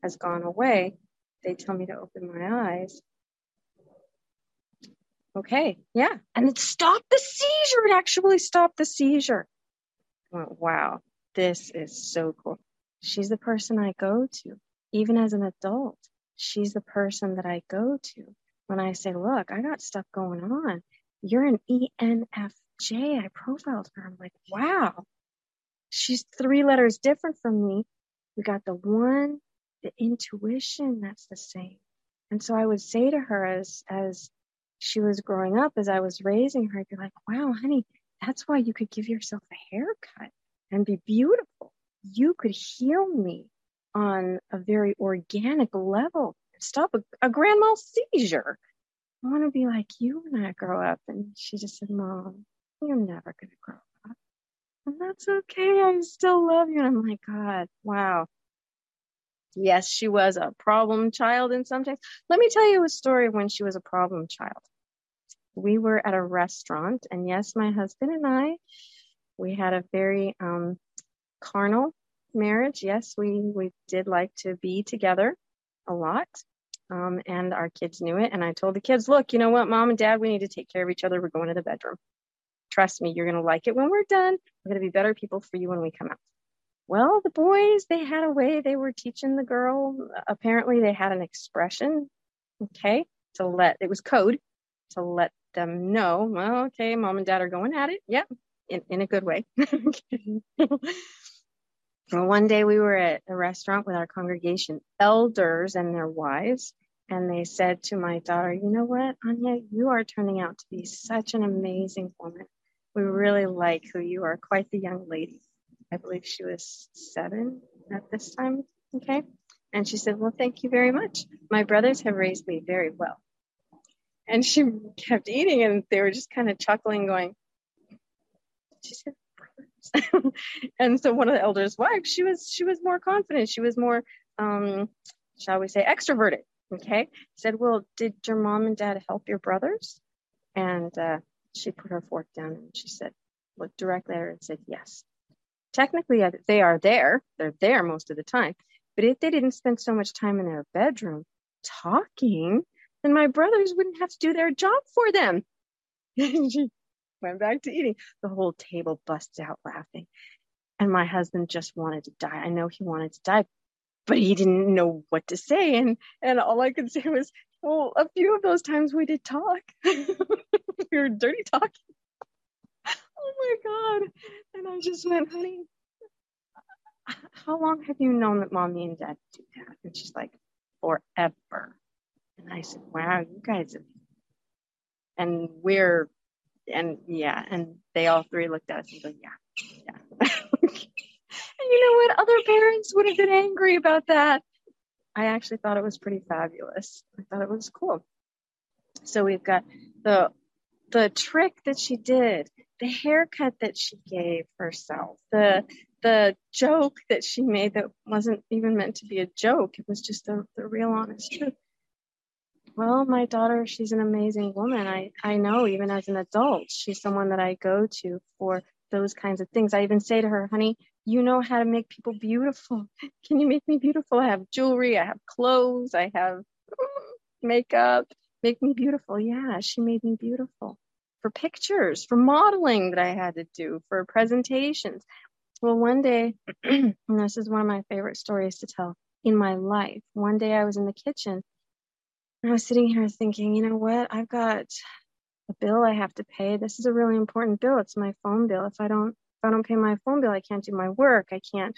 has gone away, they tell me to open my eyes. Okay, yeah. And it stopped the seizure. It actually stopped the seizure. I went, wow, this is so cool. She's the person I go to. Even as an adult, she's the person that I go to when I say, look, I got stuff going on. You're an ENFJ. I profiled her. I'm like, wow, she's three letters different from me. We got the one, the intuition that's the same. And so I would say to her as, as she was growing up, as I was raising her, I'd be like, wow, honey, that's why you could give yourself a haircut and be beautiful. You could heal me on a very organic level stop a, a seizure. I want to be like you when I grow up. And she just said, Mom, you're never going to grow up. And that's okay. I still love you. And I'm like, God, wow. Yes, she was a problem child in some ways. Let me tell you a story when she was a problem child. We were at a restaurant, and yes, my husband and I, we had a very um, carnal marriage. Yes, we we did like to be together a lot. Um, and our kids knew it. And I told the kids, look, you know what, mom and dad, we need to take care of each other. We're going to the bedroom. Trust me, you're going to like it when we're done. We're going to be better people for you when we come out. Well, the boys, they had a way they were teaching the girl. Apparently, they had an expression, okay, to let it was code to let them know, well, okay, mom and dad are going at it. Yep, in, in a good way. Well, one day we were at a restaurant with our congregation elders and their wives, and they said to my daughter, You know what, Anya, you are turning out to be such an amazing woman. We really like who you are, quite the young lady. I believe she was seven at this time. Okay. And she said, Well, thank you very much. My brothers have raised me very well. And she kept eating, and they were just kind of chuckling, going, She said, and so one of the elders' wives, she was she was more confident. She was more, um, shall we say, extroverted. Okay, said, "Well, did your mom and dad help your brothers?" And uh, she put her fork down and she said, looked directly at her and said, "Yes." technically uh, they are there. They're there most of the time. But if they didn't spend so much time in their bedroom talking, then my brothers wouldn't have to do their job for them. she went back to eating. The whole table busts out laughing. And my husband just wanted to die. I know he wanted to die, but he didn't know what to say. And, and all I could say was, well, a few of those times we did talk. we were dirty talking. Oh my God. And I just went, honey, how long have you known that mommy and dad do that? And she's like, forever. And I said, wow, you guys have, and we're, and yeah, and they all three looked at us and go, yeah, yeah. and you know what? Other parents would have been angry about that. I actually thought it was pretty fabulous. I thought it was cool. So we've got the the trick that she did, the haircut that she gave herself, the the joke that she made that wasn't even meant to be a joke. It was just the, the real honest truth. Well, my daughter, she's an amazing woman. I, I know even as an adult, she's someone that I go to for those kinds of things. I even say to her, honey, you know how to make people beautiful. Can you make me beautiful? I have jewelry, I have clothes, I have makeup. Make me beautiful. Yeah, she made me beautiful for pictures, for modeling that I had to do, for presentations. Well, one day, and this is one of my favorite stories to tell in my life. One day I was in the kitchen I was sitting here thinking, you know what? I've got a bill I have to pay. This is a really important bill. It's my phone bill. If I don't if I don't pay my phone bill, I can't do my work. I can't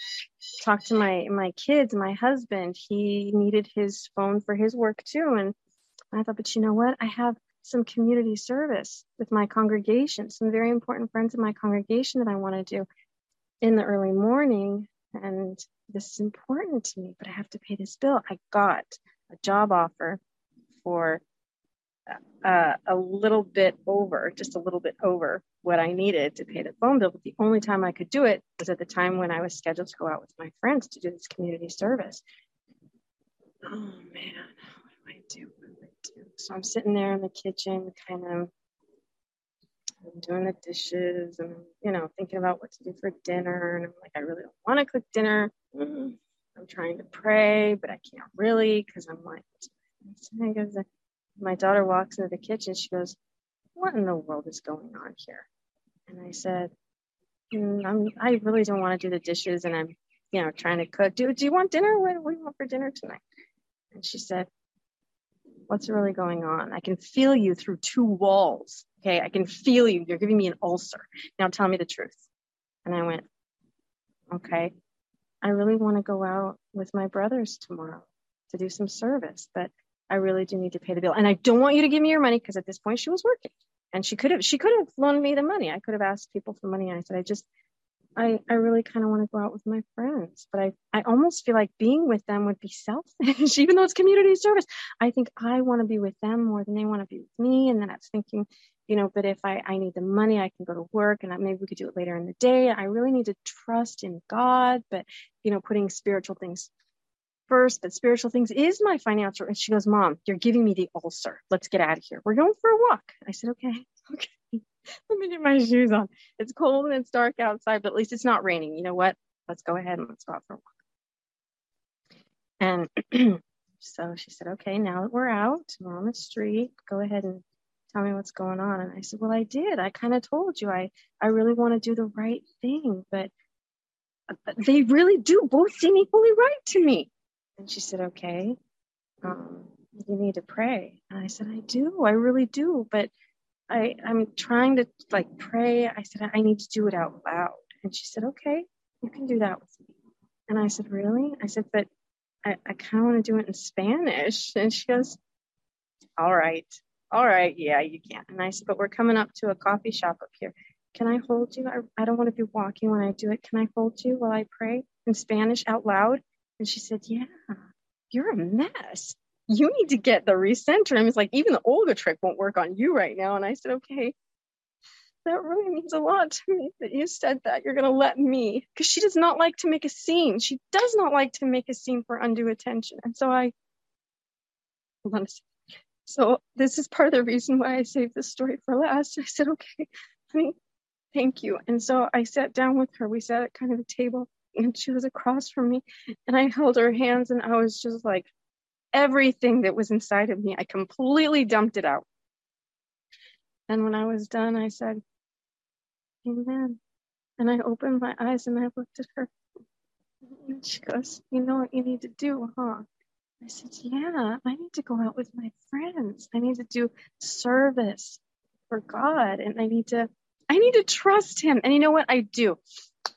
talk to my my kids, my husband. He needed his phone for his work too. And I thought, but you know what? I have some community service with my congregation, some very important friends in my congregation that I want to do in the early morning and this is important to me, but I have to pay this bill. I got a job offer for uh, a little bit over, just a little bit over what I needed to pay the phone bill. But the only time I could do it was at the time when I was scheduled to go out with my friends to do this community service. Oh man, what do I do? What do I do? So I'm sitting there in the kitchen, kind of I'm doing the dishes and you know thinking about what to do for dinner and I'm like I really don't want to cook dinner. Mm-hmm. I'm trying to pray, but I can't really because I'm like my daughter walks into the kitchen. She goes, "What in the world is going on here?" And I said, mm, "I really don't want to do the dishes, and I'm, you know, trying to cook. Do Do you want dinner? What, what do you want for dinner tonight?" And she said, "What's really going on? I can feel you through two walls." Okay, I can feel you. You're giving me an ulcer. Now tell me the truth. And I went, okay, I really want to go out with my brothers tomorrow to do some service, but I really do need to pay the bill. And I don't want you to give me your money because at this point she was working and she could have, she could have loaned me the money. I could have asked people for money. And I said, I just, I, I really kind of want to go out with my friends, but I, I almost feel like being with them would be selfish, even though it's community service. I think I want to be with them more than they want to be with me. And then I was thinking, you know, but if I, I need the money, I can go to work and maybe we could do it later in the day. I really need to trust in God, but, you know, putting spiritual things first, but spiritual things is my financial. And she goes, Mom, you're giving me the ulcer. Let's get out of here. We're going for a walk. I said, Okay, okay. Let me get my shoes on. It's cold and it's dark outside, but at least it's not raining. You know what? Let's go ahead and let's go out for a walk. And so she said, Okay, now that we're out, we're on the street, go ahead and tell me what's going on. And I said, well, I did. I kind of told you I, I really want to do the right thing, but uh, they really do both seem equally right to me. And she said, okay, um, you need to pray. And I said, I do. I really do. But I, I'm trying to like pray. I said, I need to do it out loud. And she said, okay, you can do that with me. And I said, really? I said, but I, I kind of want to do it in Spanish. And she goes, all right all right, yeah, you can. And I said, but we're coming up to a coffee shop up here. Can I hold you? I, I don't want to be walking when I do it. Can I hold you while I pray in Spanish out loud? And she said, yeah, you're a mess. You need to get the recenter. And it's like, even the Olga trick won't work on you right now. And I said, okay, that really means a lot to me that you said that. You're going to let me, because she does not like to make a scene. She does not like to make a scene for undue attention. And so I, hold on a second. So this is part of the reason why I saved this story for last. I said, okay, honey, thank you. And so I sat down with her. We sat at kind of a table and she was across from me and I held her hands and I was just like, everything that was inside of me, I completely dumped it out. And when I was done, I said, Amen. And I opened my eyes and I looked at her. And she goes, You know what you need to do, huh? I said, Yeah, I need to go out with my friends. I need to do service for God. And I need to I need to trust him. And you know what? I do.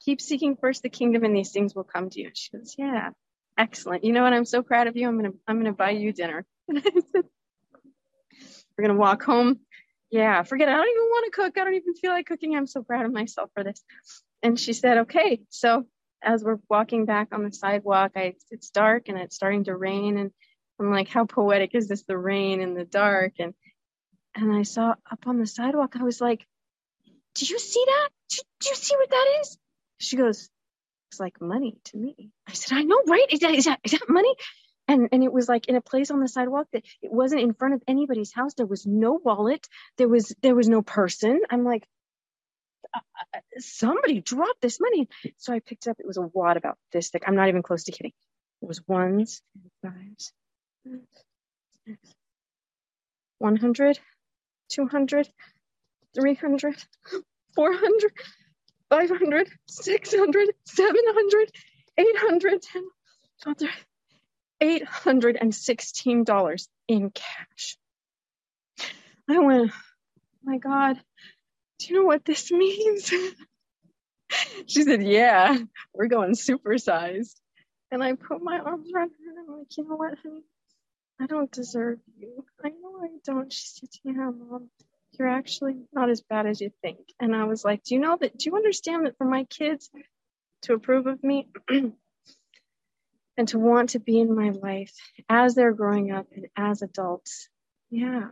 Keep seeking first the kingdom and these things will come to you. She goes, Yeah, excellent. You know what? I'm so proud of you. I'm gonna I'm gonna buy you dinner. Said, We're gonna walk home. Yeah, forget it. I don't even want to cook. I don't even feel like cooking. I'm so proud of myself for this. And she said, Okay. So as we're walking back on the sidewalk, I it's dark and it's starting to rain and I'm like, how poetic is this? The rain and the dark. And and I saw up on the sidewalk, I was like, do you see that? Do you see what that is? She goes, it's like money to me. I said, I know, right? Is that, is that, is that money? And, and it was like in a place on the sidewalk that it wasn't in front of anybody's house. There was no wallet. There was, there was no person. I'm like, uh, uh somebody dropped this money. So I picked up. It was a wad about this thick. I'm not even close to kidding. It was ones fives, 100, 200, 300, 400, 500, 600, 700, 800, $816 in cash. I went, oh my God, do you know what this means? she said, yeah, we're going supersized. And I put my arms around her and I'm like, you know what, honey? I don't deserve you. I know I don't. She said, yeah, mom you're actually not as bad as you think. And I was like, do you know that, do you understand that for my kids to approve of me and to want to be in my life as they're growing up and as adults? Yeah,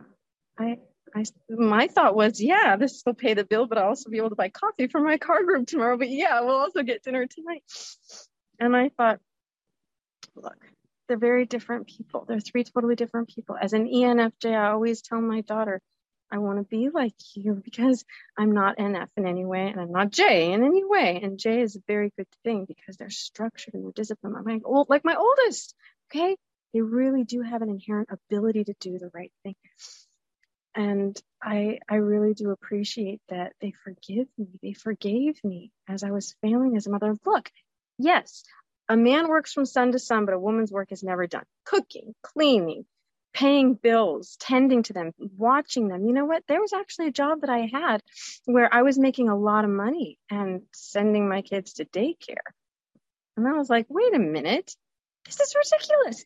I, I, my thought was, yeah, this will pay the bill, but I'll also be able to buy coffee for my car group tomorrow. But yeah, we'll also get dinner tonight. And I thought, look, they're very different people. They're three totally different people. As an ENFJ, I always tell my daughter, I want to be like you because I'm not NF in any way and I'm not J in any way. And J is a very good thing because they're structured and they're disciplined. I'm like, old, like my oldest. Okay. They really do have an inherent ability to do the right thing. And I, I really do appreciate that they forgive me. They forgave me as I was failing as a mother. Look, yes, a man works from sun to sun, but a woman's work is never done. Cooking, cleaning, paying bills, tending to them, watching them. You know what? There was actually a job that I had where I was making a lot of money and sending my kids to daycare. And I was like, wait a minute, this is ridiculous.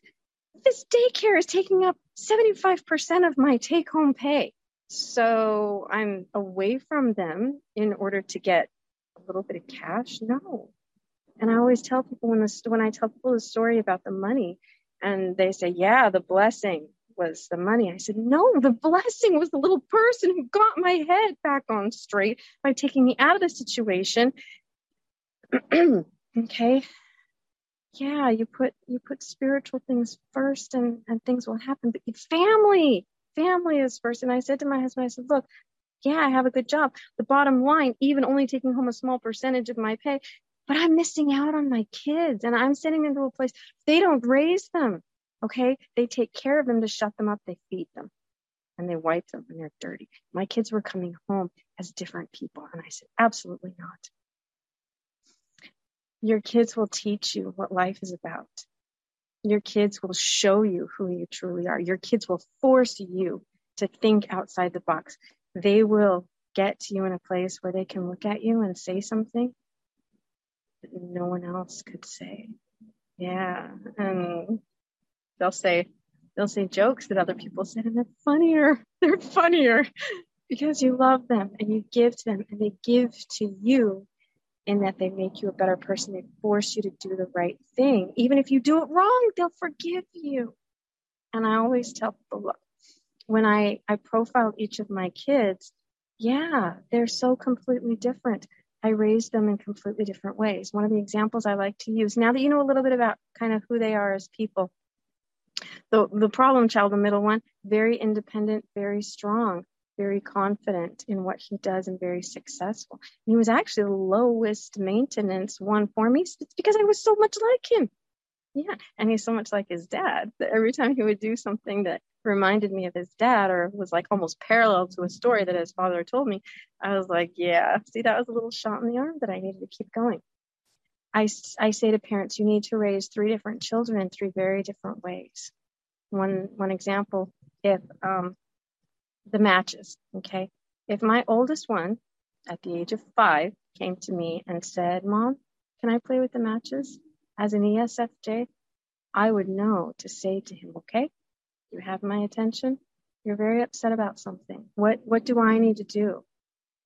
This daycare is taking up 75% of my take home pay. So I'm away from them in order to get a little bit of cash. No. And I always tell people when when I tell people the story about the money and they say, yeah, the blessing was the money. I said, no, the blessing was the little person who got my head back on straight by taking me out of the situation. okay. Yeah, you put you put spiritual things first and, and things will happen. But family, family is first. And I said to my husband, I said, look, yeah, I have a good job. The bottom line, even only taking home a small percentage of my pay, but I'm missing out on my kids and I'm sending them to a place they don't raise them. Okay. They take care of them to shut them up. They feed them and they wipe them when they're dirty. My kids were coming home as different people. And I said, absolutely not. Your kids will teach you what life is about. Your kids will show you who you truly are. Your kids will force you to think outside the box. They will get to you in a place where they can look at you and say something that no one else could say. Yeah. And they'll say they'll say jokes that other people said and they're funnier. They're funnier because you love them and you give to them and they give to you in that they make you a better person. They force you to do the right thing. Even if you do it wrong they'll forgive you. And i always tell people look when i i profile each of my kids yeah they're so completely different. I raised them in completely different ways. One of the examples I like to use now that you know a little bit about kind of who they are as people, the, the problem child, the middle one, very independent, very strong. very confident in what he does and very successful. And he was actually the lowest maintenance one for me it's because I was so much like him. Yeah. And he's so much like his dad that every time he would do something that reminded me of his dad or was like almost parallel to a story that his father told me, I was like, yeah, see, that was a little shot in the arm that I needed to keep going. I, I say to parents, you need to raise three different children in three very different ways. One, one example, if um, the matches, okay, if my oldest one at the age of five came to me and said, Mom, can I play with the matches as an ESFJ? I would know to say to him, okay, you have my attention. You're very upset about something. What what do I need to do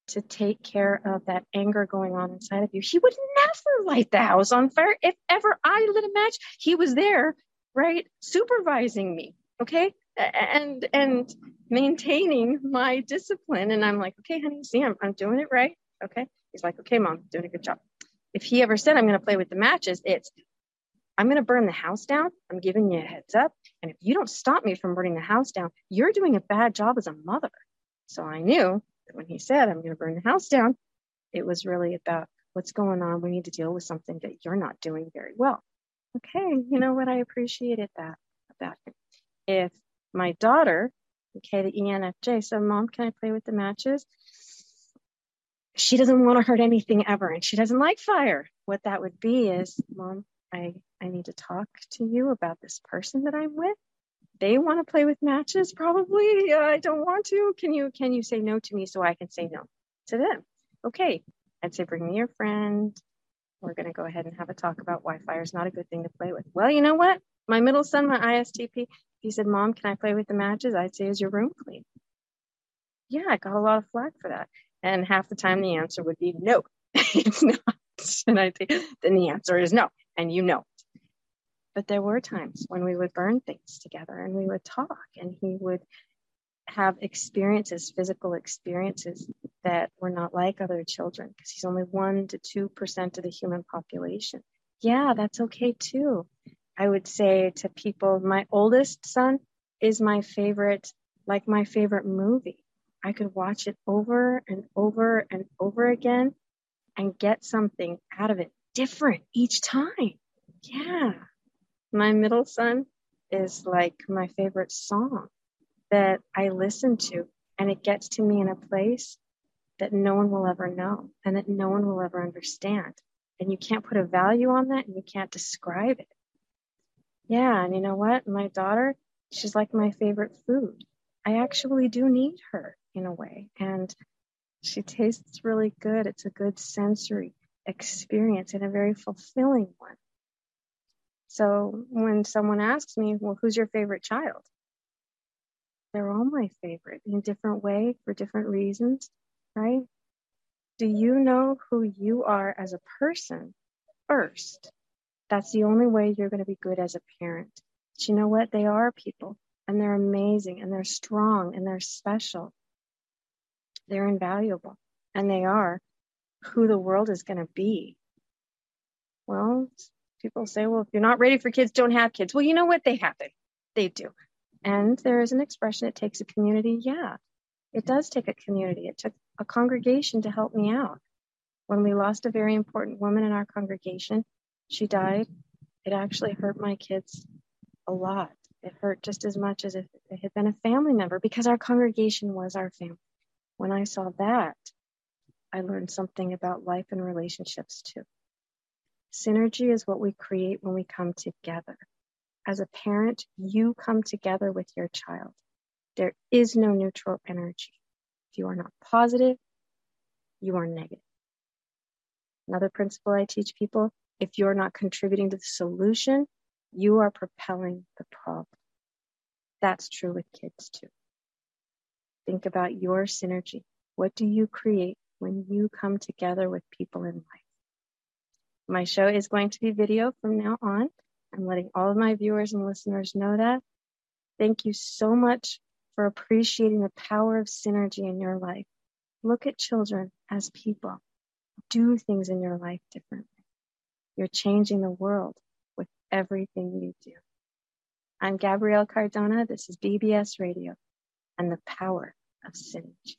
to take care of that anger going on inside of you? He would never light the house on fire. If ever I lit a match, he was there, right, supervising me. Okay, and and maintaining my discipline. And I'm like, okay, honey, see, I'm I'm doing it right. Okay. He's like, okay, mom, doing a good job. If he ever said I'm going to play with the matches, it's I'm going to burn the house down. I'm giving you a heads up. And if you don't stop me from burning the house down, you're doing a bad job as a mother. So I knew that when he said, I'm going to burn the house down, it was really about what's going on. We need to deal with something that you're not doing very well. Okay. You know what? I appreciated that about him. If my daughter, okay, the ENFJ so Mom, can I play with the matches? She doesn't want to hurt anything ever, and she doesn't like fire. What that would be is, Mom, I, I need to talk to you about this person that I'm with. They want to play with matches, probably. Uh, I don't want to. Can you can you say no to me so I can say no to them? Okay. I'd say bring me your friend. We're gonna go ahead and have a talk about why fire is not a good thing to play with. Well, you know what? My middle son, my ISTP, he said, Mom, can I play with the matches? I'd say, Is your room clean? Yeah, I got a lot of flack for that. And half the time the answer would be no, it's not. And I think then the answer is no and you know. But there were times when we would burn things together and we would talk, and he would have experiences, physical experiences that were not like other children because he's only 1% to 2% of the human population. Yeah, that's okay too. I would say to people, my oldest son is my favorite, like my favorite movie. I could watch it over and over and over again and get something out of it different each time. Yeah. My middle son is like my favorite song that I listen to, and it gets to me in a place that no one will ever know and that no one will ever understand. And you can't put a value on that and you can't describe it. Yeah. And you know what? My daughter, she's like my favorite food. I actually do need her in a way. And she tastes really good. It's a good sensory experience and a very fulfilling one. So when someone asks me, well, who's your favorite child? They're all my favorite in a different way for different reasons, right? Do you know who you are as a person first? That's the only way you're going to be good as a parent. But you know what? They are people and they're amazing and they're strong and they're special. They're invaluable and they are who the world is going to be. Well, people say, well, if you're not ready for kids, don't have kids. Well, you know what? They happen. They do. And there is an expression, it takes a community. Yeah, it does take a community. It took a congregation to help me out. When we lost a very important woman in our congregation, she died. It actually hurt my kids a lot. It hurt just as much as if it had been a family member because our congregation was our family. When I saw that, I learned something about life and relationships too. Synergy is what we create when we come together. As a parent, you come together with your child. There is no neutral energy. If you are not positive, you are negative. Another principle I teach people if you're not contributing to the solution, you are propelling the problem. That's true with kids too. Think about your synergy. What do you create when you come together with people in life. My show is going to be video from now on. I'm letting all of my viewers and listeners know that. Thank you so much for appreciating the power of synergy in your life. Look at children as people. Do things in your life differently. You're changing the world with everything you do. I'm Gabrielle Cardona. This is BBS Radio and the power of synergy.